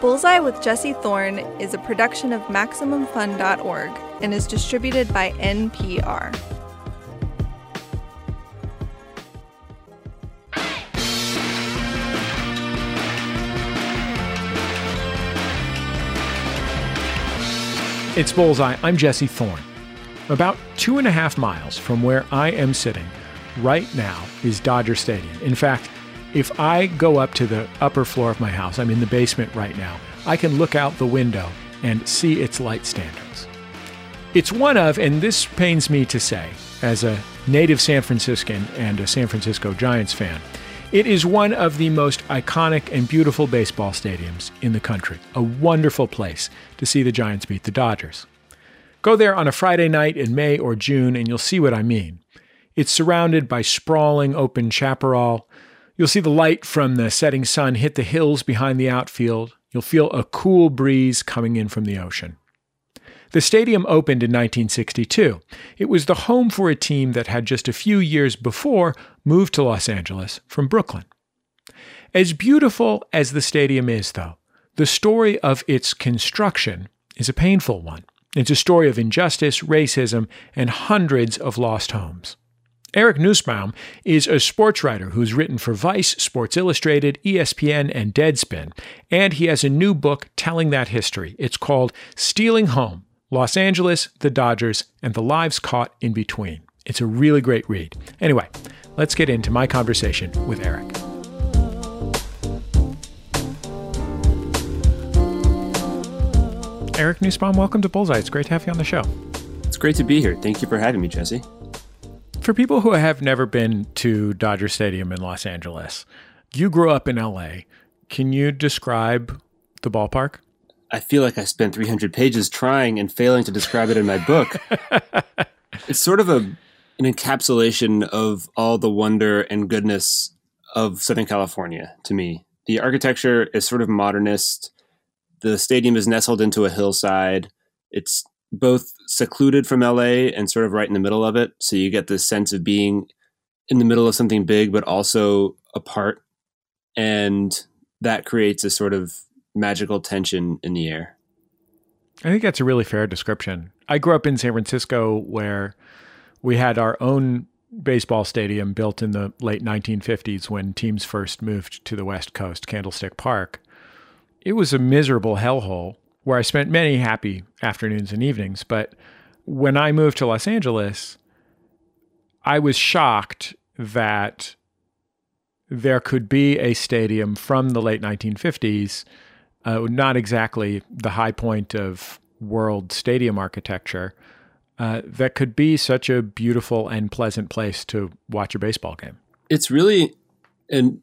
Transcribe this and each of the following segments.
Bullseye with Jesse Thorn is a production of MaximumFun.org and is distributed by NPR. It's Bullseye. I'm Jesse Thorn. About two and a half miles from where I am sitting right now is Dodger Stadium. In fact, if I go up to the upper floor of my house, I'm in the basement right now, I can look out the window and see its light standards. It's one of, and this pains me to say, as a native San Franciscan and a San Francisco Giants fan, it is one of the most iconic and beautiful baseball stadiums in the country. A wonderful place to see the Giants beat the Dodgers. Go there on a Friday night in May or June and you'll see what I mean. It's surrounded by sprawling open chaparral. You'll see the light from the setting sun hit the hills behind the outfield. You'll feel a cool breeze coming in from the ocean. The stadium opened in 1962. It was the home for a team that had just a few years before moved to Los Angeles from Brooklyn. As beautiful as the stadium is, though, the story of its construction is a painful one. It's a story of injustice, racism, and hundreds of lost homes. Eric Nusbaum is a sports writer who's written for Vice, Sports Illustrated, ESPN, and Deadspin, and he has a new book telling that history. It's called Stealing Home Los Angeles, the Dodgers, and the Lives Caught in Between. It's a really great read. Anyway, let's get into my conversation with Eric. Eric Nusbaum, welcome to Bullseye. It's great to have you on the show. It's great to be here. Thank you for having me, Jesse. For people who have never been to Dodger Stadium in Los Angeles, you grew up in LA. Can you describe the ballpark? I feel like I spent 300 pages trying and failing to describe it in my book. it's sort of a an encapsulation of all the wonder and goodness of Southern California to me. The architecture is sort of modernist. The stadium is nestled into a hillside. It's both secluded from LA and sort of right in the middle of it. So you get this sense of being in the middle of something big, but also apart. And that creates a sort of magical tension in the air. I think that's a really fair description. I grew up in San Francisco where we had our own baseball stadium built in the late 1950s when teams first moved to the West Coast, Candlestick Park. It was a miserable hellhole where I spent many happy afternoons and evenings. But when I moved to Los Angeles, I was shocked that there could be a stadium from the late 1950s uh, not exactly the high point of world stadium architecture, uh, that could be such a beautiful and pleasant place to watch a baseball game. It's really an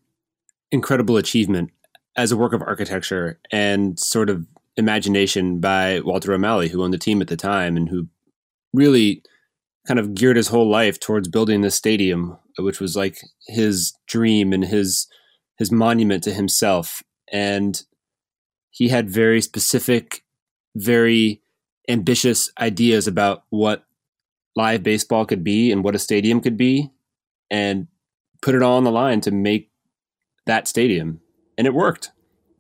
incredible achievement as a work of architecture and sort of imagination by Walter O'Malley, who owned the team at the time and who really kind of geared his whole life towards building this stadium, which was like his dream and his his monument to himself. And he had very specific, very ambitious ideas about what live baseball could be and what a stadium could be, and put it all on the line to make that stadium. And it worked.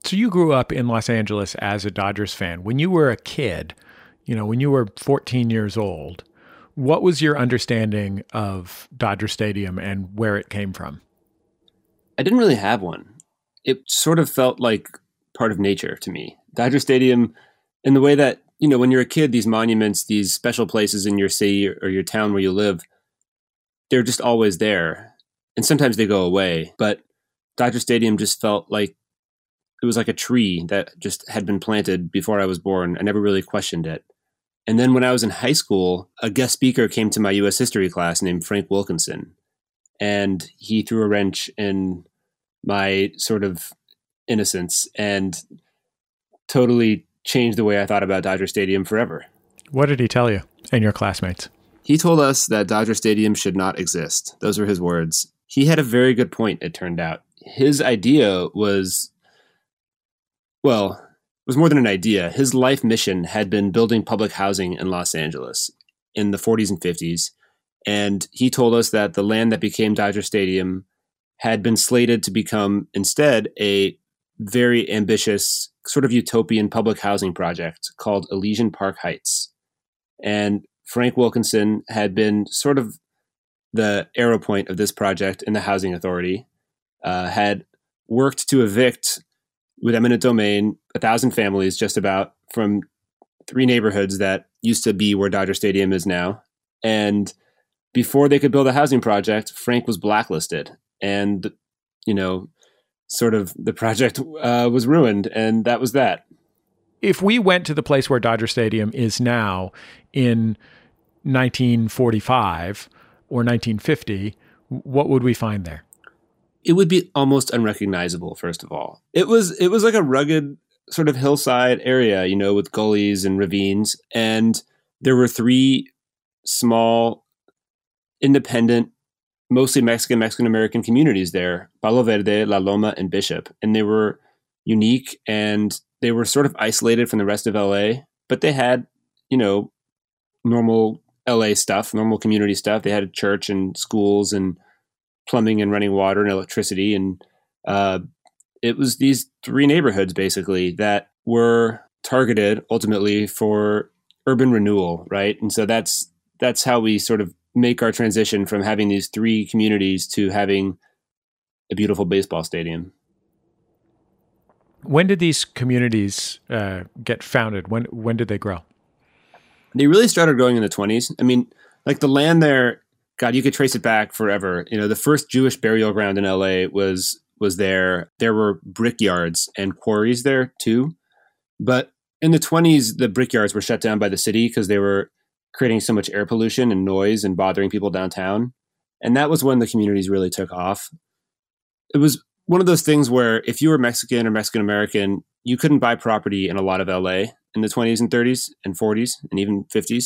So you grew up in Los Angeles as a Dodgers fan. When you were a kid, you know, when you were 14 years old, what was your understanding of Dodger Stadium and where it came from? I didn't really have one. It sort of felt like part of nature to me. Dodger Stadium, in the way that you know, when you're a kid, these monuments, these special places in your city or your town where you live, they're just always there, and sometimes they go away. But Dodger Stadium just felt like it was like a tree that just had been planted before I was born. I never really questioned it. And then when I was in high school, a guest speaker came to my U.S. history class named Frank Wilkinson, and he threw a wrench in my sort of innocence and totally changed the way I thought about Dodger Stadium forever. What did he tell you and your classmates? He told us that Dodger Stadium should not exist. Those were his words. He had a very good point, it turned out. His idea was, well, it was more than an idea. His life mission had been building public housing in Los Angeles in the 40s and 50s. And he told us that the land that became Dodger Stadium had been slated to become instead a very ambitious, sort of utopian public housing project called Elysian Park Heights. And Frank Wilkinson had been sort of the arrow point of this project in the Housing Authority, uh, had worked to evict with eminent domain a thousand families just about from three neighborhoods that used to be where Dodger Stadium is now. And before they could build a housing project, Frank was blacklisted. And, you know, sort of the project uh, was ruined. And that was that. If we went to the place where Dodger Stadium is now in 1945 or 1950, what would we find there? It would be almost unrecognizable. First of all, it was it was like a rugged sort of hillside area, you know, with gullies and ravines, and there were three small, independent, mostly Mexican Mexican American communities there: Palo Verde, La Loma, and Bishop, and they were unique and they were sort of isolated from the rest of LA, but they had, you know, normal LA stuff, normal community stuff. They had a church and schools and plumbing and running water and electricity. And uh, it was these three neighborhoods basically that were targeted ultimately for urban renewal, right? And so that's that's how we sort of make our transition from having these three communities to having a beautiful baseball stadium. When did these communities uh, get founded? When when did they grow? They really started growing in the 20s. I mean, like the land there, God, you could trace it back forever. You know, the first Jewish burial ground in LA was was there. There were brickyards and quarries there too. But in the 20s, the brickyards were shut down by the city because they were creating so much air pollution and noise and bothering people downtown. And that was when the communities really took off. It was one of those things where if you were Mexican or Mexican American, you couldn't buy property in a lot of LA in the 20s and 30s and 40s and even 50s,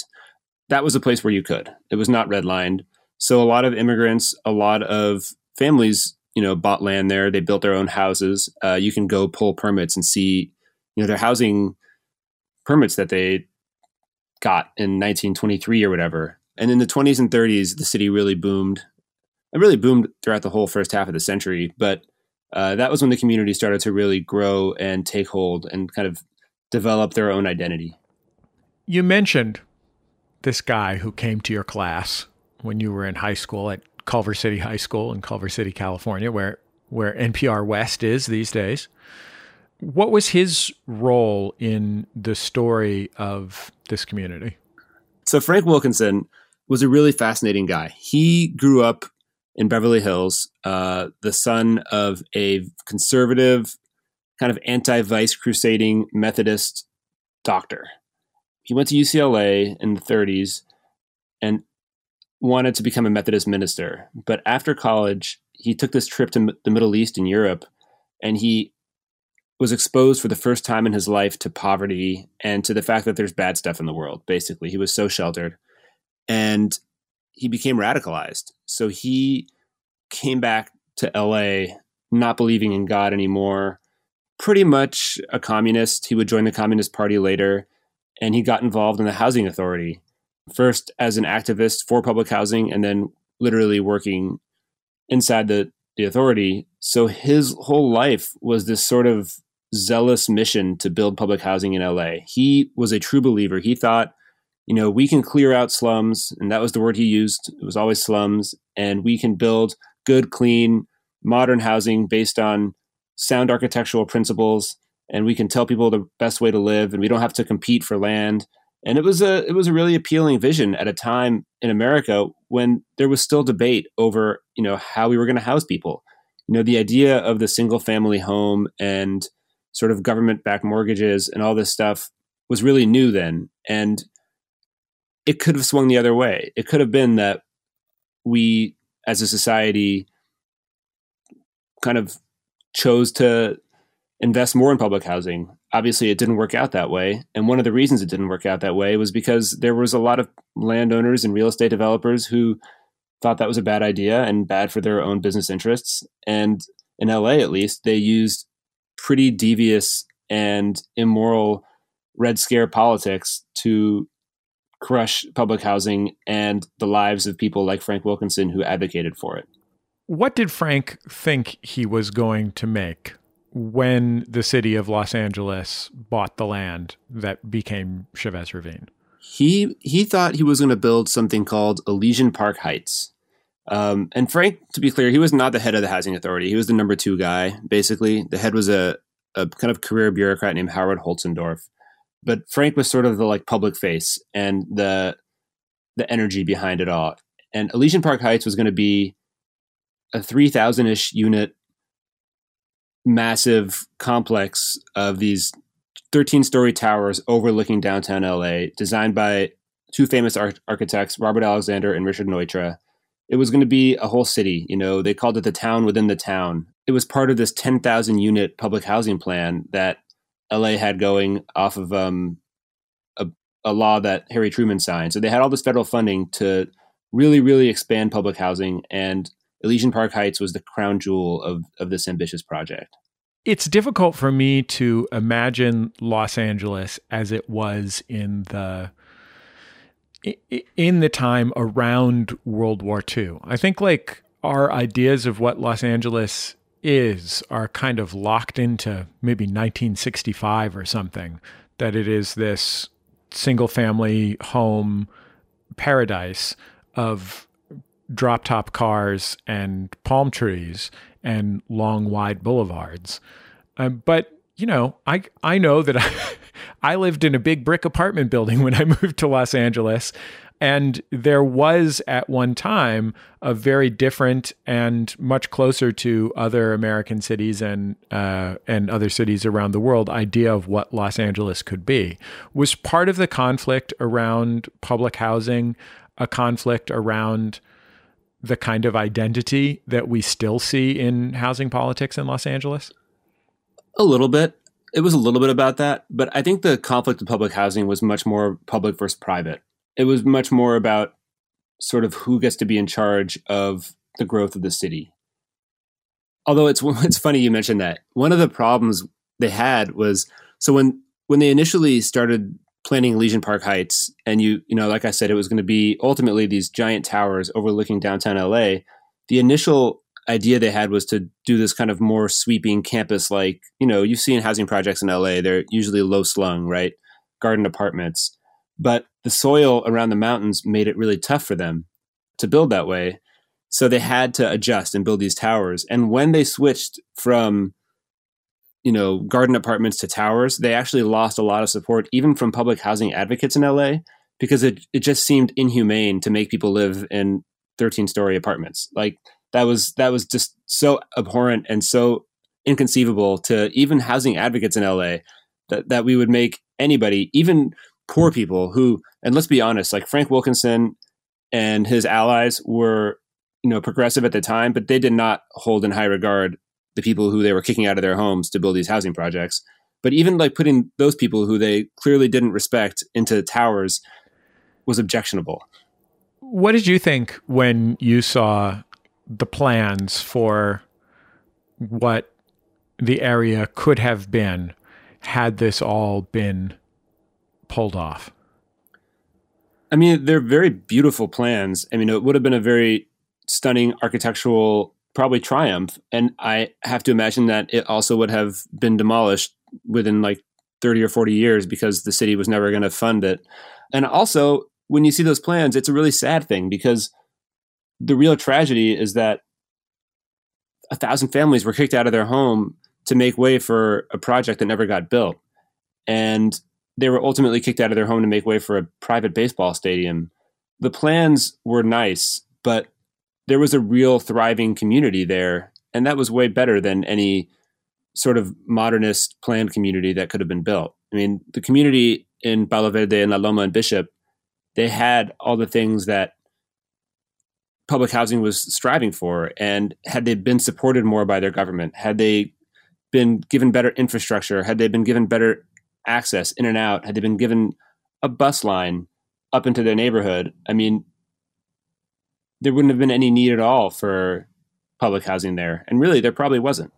that was a place where you could. It was not redlined. So a lot of immigrants, a lot of families, you know, bought land there. They built their own houses. Uh, you can go pull permits and see, you know, their housing permits that they got in 1923 or whatever. And in the 20s and 30s, the city really boomed. It really boomed throughout the whole first half of the century. But uh, that was when the community started to really grow and take hold and kind of develop their own identity. You mentioned this guy who came to your class when you were in high school at Culver City High School in Culver City, California, where where NPR West is these days. What was his role in the story of this community? So Frank Wilkinson was a really fascinating guy. He grew up in Beverly Hills, uh, the son of a conservative kind of anti vice crusading Methodist doctor. He went to UCLA in the 30s and wanted to become a Methodist minister. But after college, he took this trip to the Middle East and Europe and he was exposed for the first time in his life to poverty and to the fact that there's bad stuff in the world, basically. He was so sheltered. And he became radicalized. So he came back to LA not believing in God anymore, pretty much a communist. He would join the Communist Party later, and he got involved in the Housing Authority, first as an activist for public housing, and then literally working inside the, the authority. So his whole life was this sort of zealous mission to build public housing in LA. He was a true believer. He thought, you know, we can clear out slums, and that was the word he used. It was always slums, and we can build good, clean, modern housing based on sound architectural principles and we can tell people the best way to live and we don't have to compete for land and it was a it was a really appealing vision at a time in America when there was still debate over you know how we were going to house people you know the idea of the single family home and sort of government backed mortgages and all this stuff was really new then and it could have swung the other way it could have been that we as a society kind of chose to invest more in public housing. Obviously, it didn't work out that way. And one of the reasons it didn't work out that way was because there was a lot of landowners and real estate developers who thought that was a bad idea and bad for their own business interests. And in LA, at least, they used pretty devious and immoral Red Scare politics to crush public housing and the lives of people like Frank Wilkinson who advocated for it. What did Frank think he was going to make when the city of Los Angeles bought the land that became Chavez Ravine? He he thought he was going to build something called Elysian Park Heights. Um, and Frank, to be clear, he was not the head of the housing authority. He was the number two guy, basically. The head was a, a kind of career bureaucrat named Howard Holtzendorff. But Frank was sort of the like public face and the the energy behind it all. And Elysian Park Heights was going to be a 3,000 ish unit massive complex of these 13 story towers overlooking downtown LA, designed by two famous ar- architects, Robert Alexander and Richard Neutra. It was going to be a whole city. You know, they called it the town within the town. It was part of this 10,000 unit public housing plan that LA had going off of um, a, a law that Harry Truman signed. So they had all this federal funding to really, really expand public housing. And Elysian Park Heights was the crown jewel of, of this ambitious project. It's difficult for me to imagine Los Angeles as it was in the in the time around World War II. I think like our ideas of what Los Angeles is are kind of locked into maybe 1965 or something that it is this single family home paradise of drop top cars and palm trees and long wide boulevards. Um, but you know, I I know that I, I lived in a big brick apartment building when I moved to Los Angeles. And there was at one time a very different and much closer to other American cities and uh, and other cities around the world idea of what Los Angeles could be. Was part of the conflict around public housing a conflict around the kind of identity that we still see in housing politics in Los Angeles? A little bit. It was a little bit about that, but I think the conflict of public housing was much more public versus private. It was much more about sort of who gets to be in charge of the growth of the city. Although it's it's funny you mentioned that. One of the problems they had was so when when they initially started planning Elysian Park Heights, and you you know, like I said, it was going to be ultimately these giant towers overlooking downtown LA. The initial idea they had was to do this kind of more sweeping campus like you know you've seen housing projects in la they're usually low slung right? Garden apartments. But the soil around the mountains made it really tough for them to build that way. So they had to adjust and build these towers. And when they switched from you know, garden apartments to towers, they actually lost a lot of support, even from public housing advocates in LA, because it, it just seemed inhumane to make people live in 13 story apartments. Like that was that was just so abhorrent and so inconceivable to even housing advocates in LA that, that we would make anybody, even poor people who, and let's be honest, like Frank Wilkinson and his allies were, you know, progressive at the time, but they did not hold in high regard the people who they were kicking out of their homes to build these housing projects. But even like putting those people who they clearly didn't respect into towers was objectionable. What did you think when you saw the plans for what the area could have been had this all been pulled off? I mean, they're very beautiful plans. I mean, it would have been a very stunning architectural probably triumph. And I have to imagine that it also would have been demolished within like 30 or 40 years because the city was never going to fund it. And also, when you see those plans, it's a really sad thing because the real tragedy is that a thousand families were kicked out of their home to make way for a project that never got built. And they were ultimately kicked out of their home to make way for a private baseball stadium. The plans were nice, but there was a real thriving community there, and that was way better than any sort of modernist planned community that could have been built. I mean, the community in Palo Verde and La Loma and Bishop, they had all the things that public housing was striving for. And had they been supported more by their government, had they been given better infrastructure, had they been given better access in and out, had they been given a bus line up into their neighborhood, I mean, there wouldn't have been any need at all for public housing there. And really, there probably wasn't.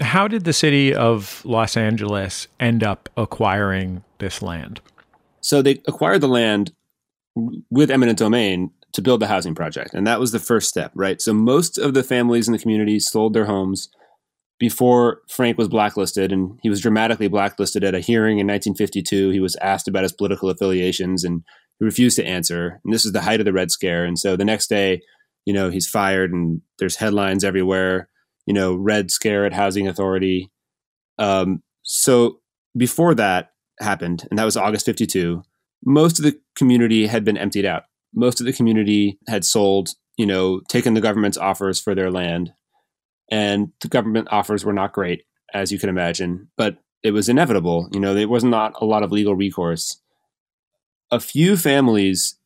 How did the city of Los Angeles end up acquiring this land? So they acquired the land with eminent domain to build the housing project. And that was the first step, right? So most of the families in the community sold their homes before Frank was blacklisted, and he was dramatically blacklisted at a hearing in 1952. He was asked about his political affiliations, and he refused to answer. And this is the height of the Red Scare. And so the next day, you know, he's fired, and there's headlines everywhere. You know, Red Scare at Housing Authority. Um, so before that happened, and that was August 52, most of the community had been emptied out. Most of the community had sold, you know, taken the government's offers for their land and the government offers were not great, as you can imagine, but it was inevitable. You know, there was not a lot of legal recourse. A few families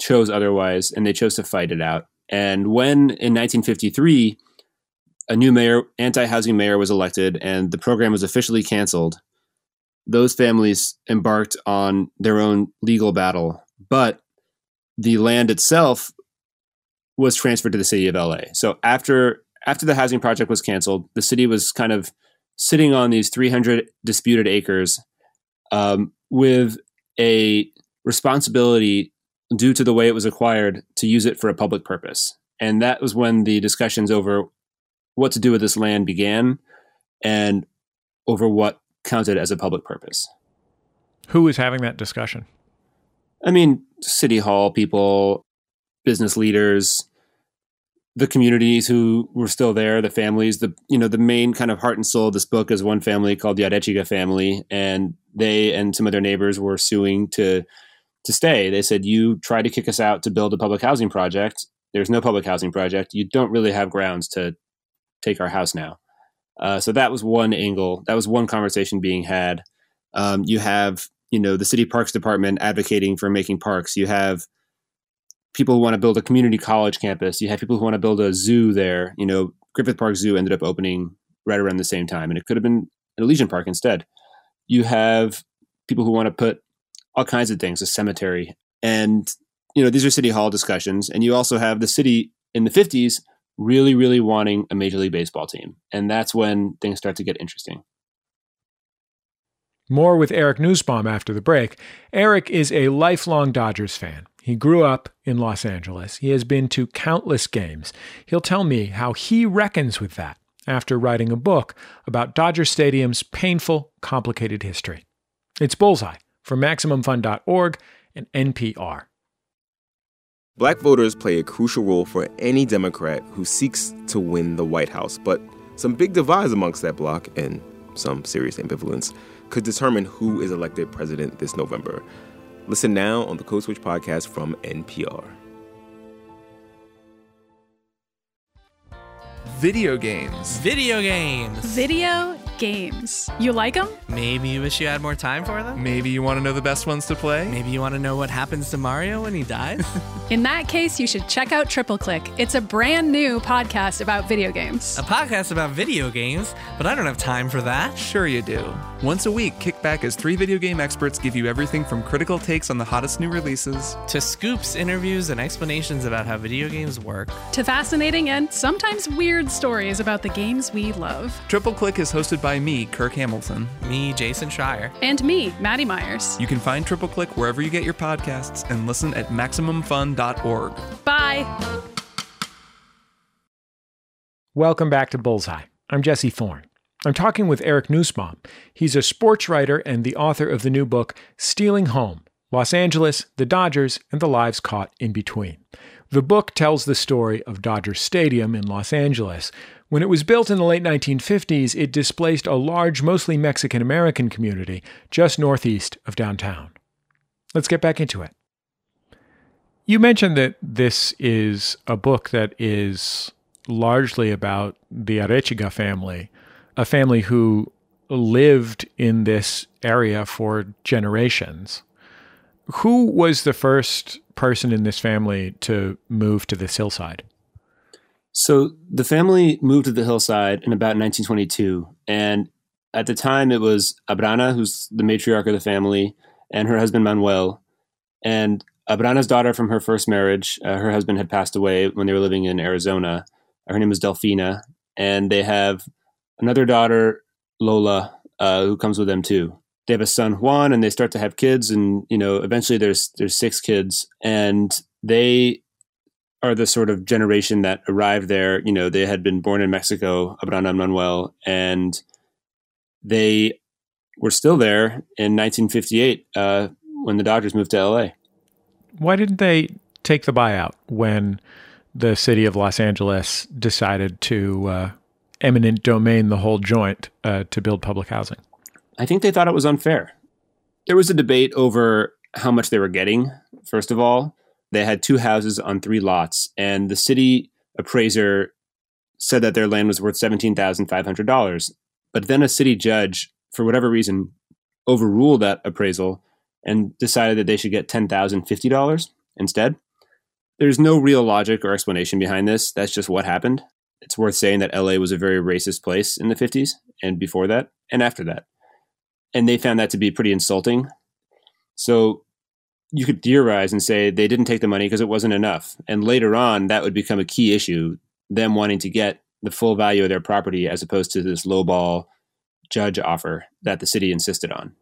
chose otherwise, and they chose to fight it out. And when in 1953, a new mayor, anti-housing mayor, was elected, and the program was officially canceled, those families embarked on their own legal battle. But the land itself was transferred to the city of LA. So after after the housing project was canceled, the city was kind of sitting on these 300 disputed acres um, with a responsibility due to the way it was acquired to use it for a public purpose. And that was when the discussions over what to do with this land began and over what counted as a public purpose. Who was having that discussion? I mean, city hall people, business leaders, the communities who were still there, the families, the you know the main kind of heart and soul of this book is one family called the Arechiga family, and they and some of their neighbors were suing to to stay. They said, "You try to kick us out to build a public housing project. There's no public housing project. You don't really have grounds to take our house now." Uh, so that was one angle. That was one conversation being had. Um, you have you know the city parks department advocating for making parks. You have people who want to build a community college campus. You have people who want to build a zoo there. You know, Griffith Park Zoo ended up opening right around the same time, and it could have been an Elysian Park instead. You have people who want to put all kinds of things, a cemetery, and you know these are city hall discussions. And you also have the city in the fifties really, really wanting a major league baseball team, and that's when things start to get interesting. More with Eric Nusbaum after the break. Eric is a lifelong Dodgers fan. He grew up in Los Angeles. He has been to countless games. He'll tell me how he reckons with that after writing a book about Dodger Stadium's painful, complicated history. It's Bullseye from MaximumFun.org and NPR. Black voters play a crucial role for any Democrat who seeks to win the White House, but some big divides amongst that bloc and some serious ambivalence could determine who is elected president this November. Listen now on the Code Switch podcast from NPR. Video games. Video games. Video games. You like them? Maybe you wish you had more time for them? Maybe you want to know the best ones to play? Maybe you want to know what happens to Mario when he dies? In that case, you should check out Triple Click. It's a brand new podcast about video games. A podcast about video games, but I don't have time for that. Sure, you do. Once a week, kick back as three video game experts give you everything from critical takes on the hottest new releases to scoops, interviews, and explanations about how video games work, to fascinating and sometimes weird stories about the games we love. Triple Click is hosted by me, Kirk Hamilton, me, Jason Schreier, and me, Maddie Myers. You can find Triple Click wherever you get your podcasts and listen at MaximumFun.org. Bye. Welcome back to Bullseye. I'm Jesse Thorn. I'm talking with Eric Nusbaum. He's a sports writer and the author of the new book, Stealing Home Los Angeles, the Dodgers, and the Lives Caught in Between. The book tells the story of Dodger Stadium in Los Angeles. When it was built in the late 1950s, it displaced a large, mostly Mexican American community just northeast of downtown. Let's get back into it. You mentioned that this is a book that is largely about the Arechiga family a family who lived in this area for generations. Who was the first person in this family to move to this hillside? So the family moved to the hillside in about 1922. And at the time, it was Abrana, who's the matriarch of the family, and her husband Manuel. And Abrana's daughter from her first marriage, uh, her husband had passed away when they were living in Arizona. Her name is Delfina. And they have another daughter, Lola, uh, who comes with them too. They have a son, Juan, and they start to have kids, and you know, eventually there's there's six kids, and they are the sort of generation that arrived there. You know, they had been born in Mexico, Abrana Manuel, and they were still there in 1958 uh, when the Dodgers moved to LA. Why didn't they take the buyout when the city of Los Angeles decided to uh, eminent domain the whole joint uh, to build public housing? I think they thought it was unfair. There was a debate over how much they were getting, first of all. They had two houses on three lots, and the city appraiser said that their land was worth $17,500. But then a city judge, for whatever reason, overruled that appraisal and decided that they should get $10,050 instead. There's no real logic or explanation behind this. That's just what happened. It's worth saying that LA was a very racist place in the 50s and before that and after that. And they found that to be pretty insulting. So you could theorize and say they didn't take the money because it wasn't enough. And later on, that would become a key issue them wanting to get the full value of their property as opposed to this lowball judge offer that the city insisted on.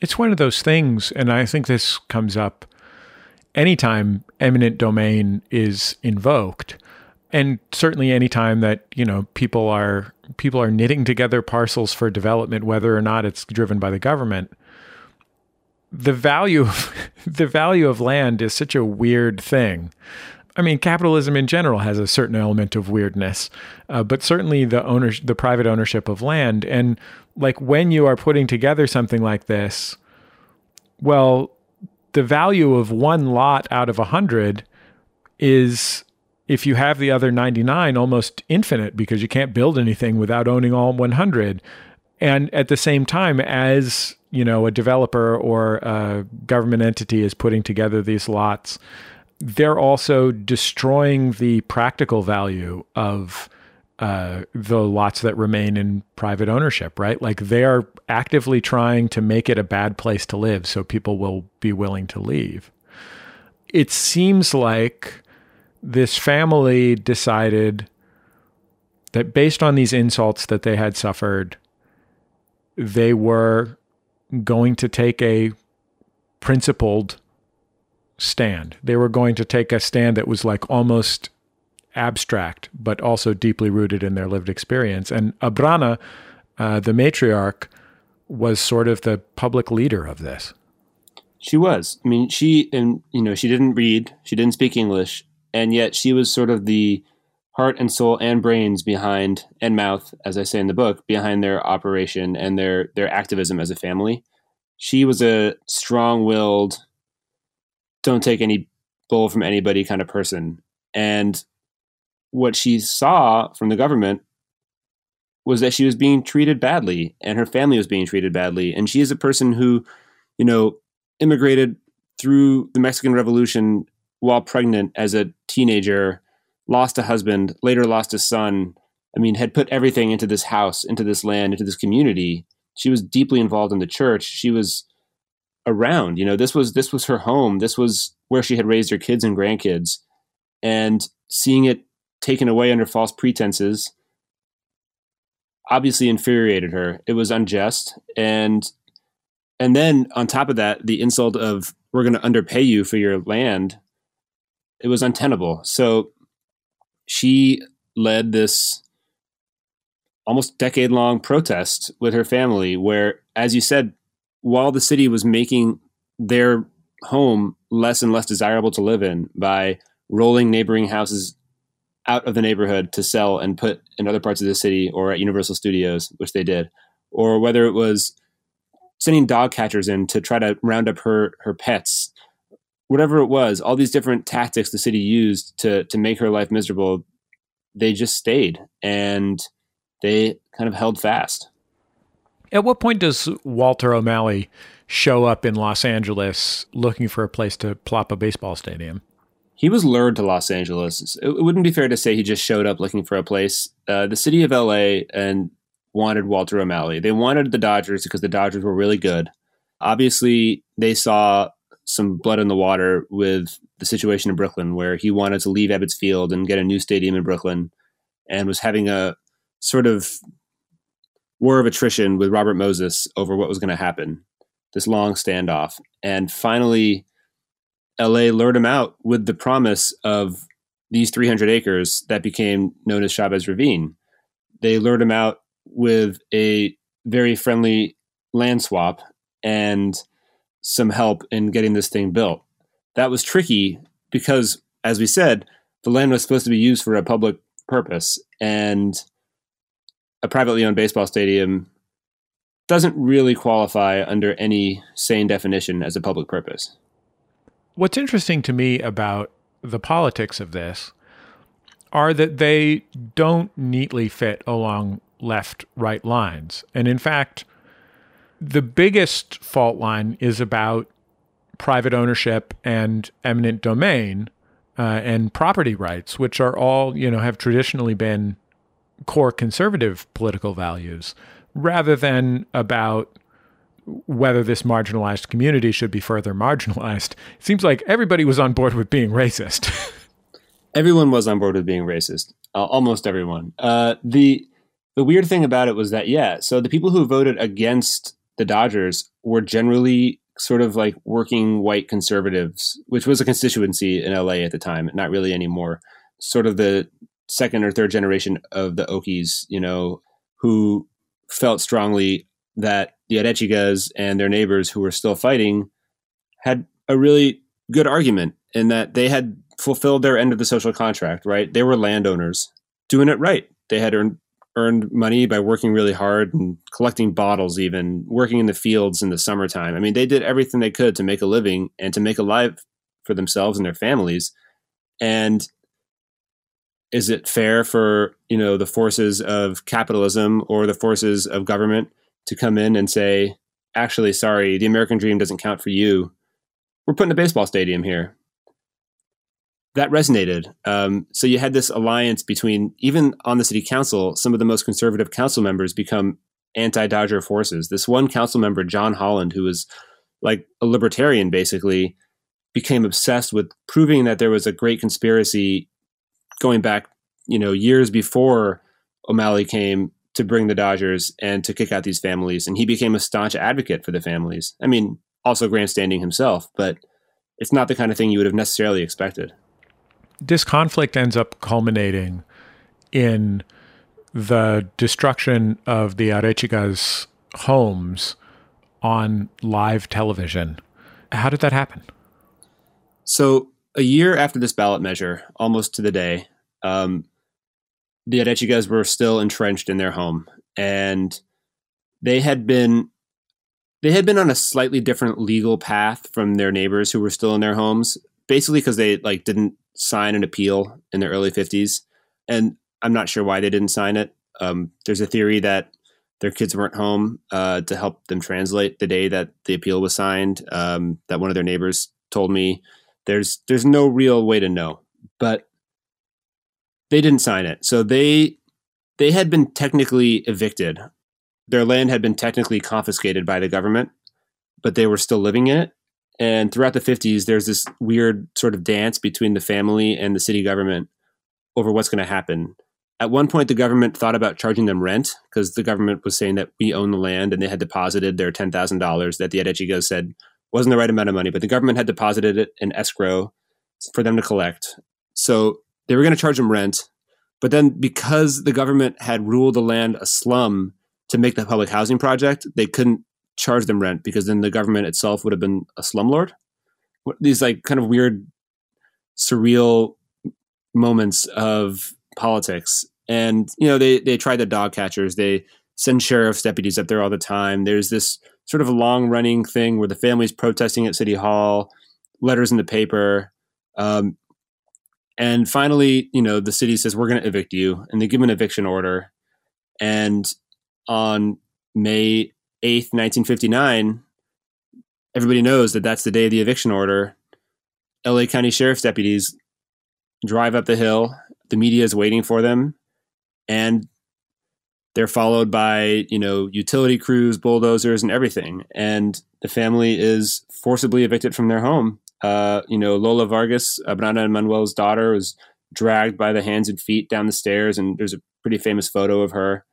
It's one of those things, and I think this comes up anytime eminent domain is invoked and certainly anytime that you know people are people are knitting together parcels for development whether or not it's driven by the government the value of, the value of land is such a weird thing. I mean, capitalism in general has a certain element of weirdness, uh, but certainly the owner, the private ownership of land, and like when you are putting together something like this, well, the value of one lot out of a hundred is if you have the other 99 almost infinite because you can't build anything without owning all 100 and at the same time as you know a developer or a government entity is putting together these lots they're also destroying the practical value of uh, the lots that remain in private ownership, right? Like they are actively trying to make it a bad place to live so people will be willing to leave. It seems like this family decided that based on these insults that they had suffered, they were going to take a principled stand. They were going to take a stand that was like almost abstract, but also deeply rooted in their lived experience. And Abrana, uh, the matriarch, was sort of the public leader of this. She was. I mean, she and you know she didn't read, she didn't speak English, and yet she was sort of the heart and soul and brains behind and mouth, as I say in the book, behind their operation and their their activism as a family. She was a strong-willed, don't take any bull from anybody kind of person, and what she saw from the government was that she was being treated badly and her family was being treated badly. And she is a person who, you know, immigrated through the Mexican Revolution while pregnant as a teenager, lost a husband, later lost a son. I mean, had put everything into this house, into this land, into this community. She was deeply involved in the church. She was around, you know, this was this was her home. This was where she had raised her kids and grandkids. And seeing it taken away under false pretenses obviously infuriated her. It was unjust. And and then on top of that, the insult of we're going to underpay you for your land, it was untenable. So she led this almost decade long protest with her family where as you said while the city was making their home less and less desirable to live in by rolling neighboring houses out of the neighborhood to sell and put in other parts of the city or at Universal Studios, which they did, or whether it was sending dog catchers in to try to round up her her pets, whatever it was, all these different tactics the city used to to make her life miserable, they just stayed and they kind of held fast. At what point does Walter O'Malley show up in Los Angeles looking for a place to plop a baseball stadium? he was lured to Los Angeles. It, wouldn't be fair to say he just showed up looking for a place. Uh, the city of LA and wanted Walter O'Malley. They wanted the Dodgers because the Dodgers were really good. Obviously, they saw some blood in the water with the situation in Brooklyn, where he wanted to leave Ebbets Field and get a new stadium in Brooklyn, and was having a sort of war of attrition with Robert Moses over what was going to happen. This long standoff, and finally LA lured him out with the promise of these 300 acres that became known as Chavez Ravine. They lured him out with a very friendly land swap and some help in getting this thing built. That was tricky because, as we said, the land was supposed to be used for a public purpose, and a privately owned baseball stadium doesn't really qualify under any sane definition as a public purpose. What's interesting to me about the politics of this are that they don't neatly fit along left right lines. And in fact, the biggest fault line is about private ownership and eminent domain uh, and property rights, which are all, you know, have traditionally been core conservative political values, rather than about whether this marginalized community should be further marginalized. It seems like everybody was on board with being racist. everyone was on board with being racist. Uh, almost everyone. Uh, the the weird thing about it was that yeah, so the people who voted against the Dodgers were generally sort of like working white conservatives, which was a constituency in LA at the time, not really anymore. Sort of the second or third generation of the Okies, you know, who felt strongly that the Arechigas and their neighbors who were still fighting had a really good argument in that they had fulfilled their end of the social contract, right? They were landowners doing it right. They had earned earned money by working really hard and collecting bottles, even working in the fields in the summertime. I mean, they did everything they could to make a living and to make a life for themselves and their families. And is it fair for you know the forces of capitalism or the forces of government to come in and say, actually, sorry, the American dream doesn't count for you. We're putting a baseball stadium here that resonated. Um, so you had this alliance between even on the city council, some of the most conservative council members become anti-Dodger forces. This one council member, John Holland, who was like a libertarian, basically became obsessed with proving that there was a great conspiracy going back, you know, years before O'Malley came to bring the Dodgers and to kick out these families. And he became a staunch advocate for the families. I mean, also grandstanding himself, but it's not the kind of thing you would have necessarily expected this conflict ends up culminating in the destruction of the Arechigas' homes on live television. How did that happen? So, a year after this ballot measure, almost to the day, um, the Arechigas were still entrenched in their home, and they had been they had been on a slightly different legal path from their neighbors who were still in their homes, basically because they like didn't sign an appeal in the early 50s. And I'm not sure why they didn't sign it. Um, there's a theory that their kids weren't home uh, to help them translate the day that the appeal was signed. Um, that one of their neighbors told me. There's there's no real way to know, but they didn't sign it. So they they had been technically evicted. Their land had been technically confiscated by the government, but they were still living in it. And throughout the 50s, there's this weird sort of dance between the family and the city government over what's going to happen. At one point, the government thought about charging them rent because the government was saying that we own the land and they had deposited their $10,000 that the Arechigas said wasn't the right amount of money, but the government had deposited it in escrow for them to collect. So they were going to charge them rent. But then, because the government had ruled the land a slum to make the public housing project, they couldn't charge them rent because then the government itself would have been a slumlord. These like kind of weird, surreal moments of politics. And you know, they they try the dog catchers. They send sheriff's deputies up there all the time. There's this sort of long running thing where the family's protesting at city hall, letters in the paper. Um, and finally, you know, the city says we're going to evict you, and they give an eviction order. And on May 8th, 1959, everybody knows that that's the day of the eviction order. LA County Sheriff's deputies drive up the hill. The media is waiting for them. And they're followed by, you know, utility crews, bulldozers, and everything. And the family is forcibly evicted from their home. Uh, you know, Lola Vargas, Abrana and Manuel's daughter, was dragged by the hands and feet down the stairs. And there's a pretty famous photo of her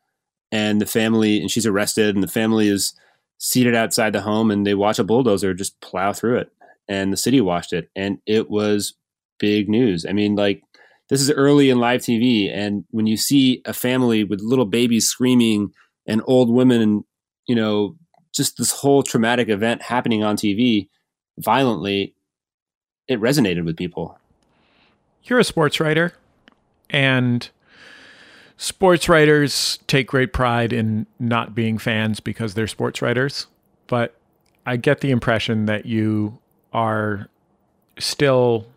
and the family and she's arrested and the family is seated outside the home and they watch a bulldozer just plow through it and the city watched it and it was big news i mean like this is early in live TV. And when you see a family with little babies screaming and old women and, you know, just this whole traumatic event happening on TV violently, it resonated with people. You're a sports writer, and sports writers take great pride in not being fans because they're sports writers. But I get the impression that you are still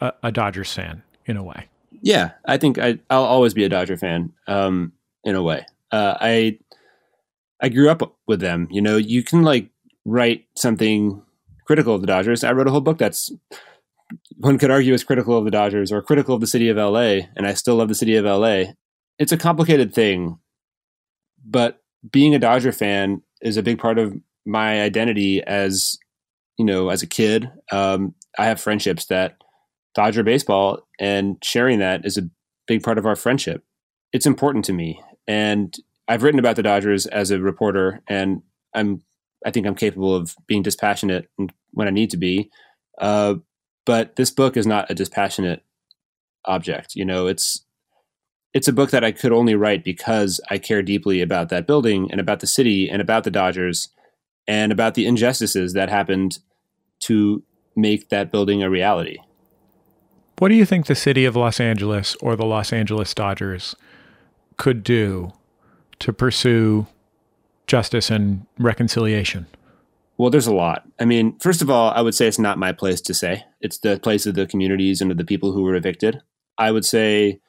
a, a Dodgers fan in a way. Yeah, I think I, will always be a Dodger fan um, in a way. Uh, I I grew up with them. You know, you can like write something critical of the Dodgers. I wrote a whole book that's one could argue is critical of the Dodgers or critical of the city of LA, and I still love the city of LA. It's a complicated thing, but being a Dodger fan is a big part of my identity as you know as a kid. Um, I have friendships that Dodger baseball, and sharing that is a big part of our friendship. It's important to me, and I've written about the Dodgers as a reporter, and I'm I think I'm capable of being dispassionate when I need to be. Uh, but this book is not a dispassionate object. You know, it's it's a book that I could only write because I care deeply about that building and about the city and about the Dodgers and about the injustices that happened to make that building a reality. What do you think the city of Los Angeles or the Los Angeles Dodgers could do to pursue justice and reconciliation? Well, there's a lot. I mean, first of all, I would say it's not my place to say. It's the place of the communities and of the people who were evicted. I would say,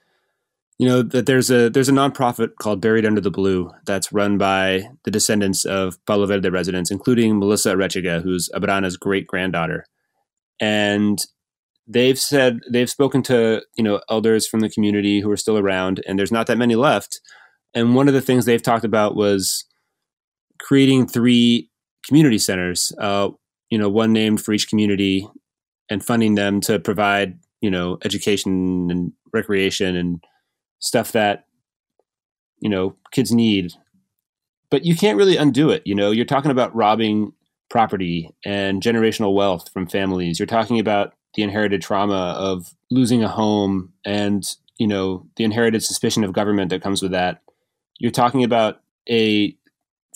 you know, that there's a there's a nonprofit called Buried Under the Blue that's run by the descendants of Palo Verde residents, including Melissa Arechiga, who's Abrana's great granddaughter. And they've said they've spoken to you know elders from the community who are still around, and there's not that many left and one of the things they've talked about was creating three community centers, uh, you know, one named for each community and funding them to provide, you know, education and recreation and stuff that, you know, kids need. But you can't really undo it. You know, you're talking about robbing property and generational wealth from families. You're talking about the inherited trauma of losing a home and, you know, the inherited suspicion of government that comes with that you're talking about a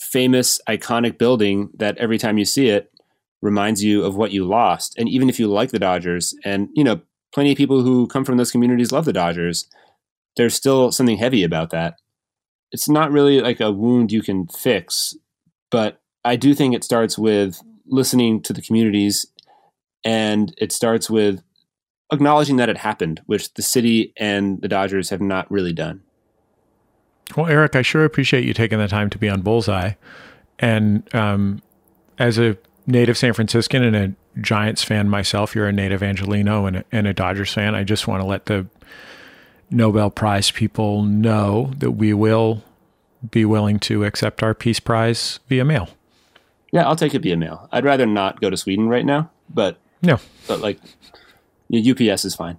famous, iconic building that every time you see it reminds you of what you lost. And even if you like the Dodgers, and you know, plenty of people who come from those communities love the Dodgers, there's still something heavy about that. It's not really like a wound you can fix, but I do think it starts with listening to the communities and it starts with acknowledging that it happened, which the city and the Dodgers have not really done. Well, Eric, I sure appreciate you taking the time to be on Bullseye. And um, as a native San Franciscan and a Giants fan myself, you're a native Angeleno and a, and a Dodgers fan. I just want to let the Nobel Prize people know that we will be willing to accept our Peace Prize via mail. Yeah, I'll take it via mail. I'd rather not go to Sweden right now, but no, but like UPS is fine.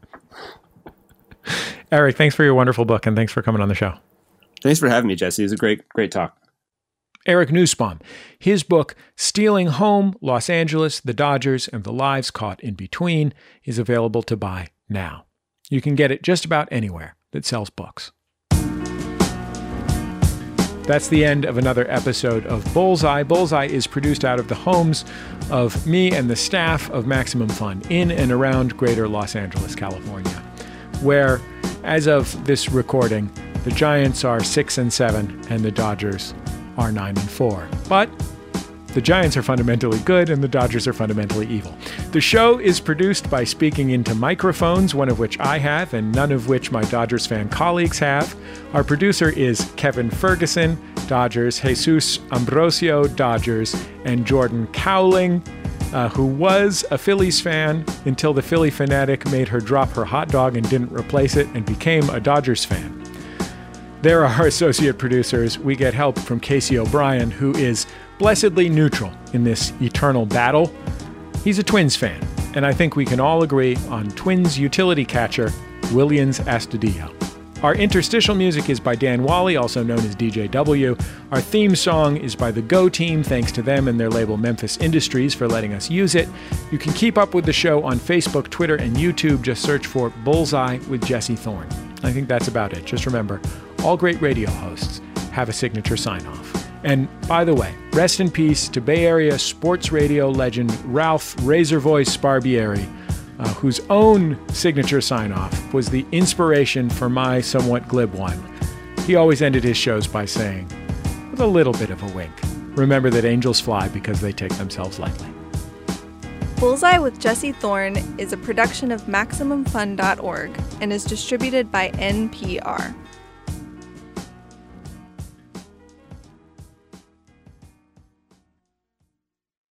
Eric, thanks for your wonderful book and thanks for coming on the show. Thanks for having me, Jesse. It was a great, great talk. Eric Nusbaum. His book, Stealing Home, Los Angeles, the Dodgers, and the Lives Caught in Between, is available to buy now. You can get it just about anywhere that sells books. That's the end of another episode of Bullseye. Bullseye is produced out of the homes of me and the staff of Maximum Fun in and around greater Los Angeles, California, where, as of this recording, the Giants are 6 and 7 and the Dodgers are 9 and 4. But the Giants are fundamentally good and the Dodgers are fundamentally evil. The show is produced by speaking into microphones, one of which I have and none of which my Dodgers fan colleagues have. Our producer is Kevin Ferguson, Dodgers, Jesus Ambrosio, Dodgers, and Jordan Cowling, uh, who was a Phillies fan until the Phillie Phanatic made her drop her hot dog and didn't replace it and became a Dodgers fan. There are our associate producers. We get help from Casey O'Brien, who is blessedly neutral in this eternal battle. He's a Twins fan, and I think we can all agree on Twins utility catcher Willians Astudillo. Our interstitial music is by Dan Wally, also known as DJW. Our theme song is by the Go Team. Thanks to them and their label Memphis Industries for letting us use it. You can keep up with the show on Facebook, Twitter, and YouTube. Just search for Bullseye with Jesse Thorn. I think that's about it. Just remember, all great radio hosts have a signature sign off. And by the way, rest in peace to Bay Area sports radio legend Ralph Razor Voice Barbieri uh, whose own signature sign off was the inspiration for my somewhat glib one. He always ended his shows by saying, with a little bit of a wink, remember that angels fly because they take themselves lightly. Bullseye with Jesse Thorn is a production of MaximumFun.org and is distributed by NPR.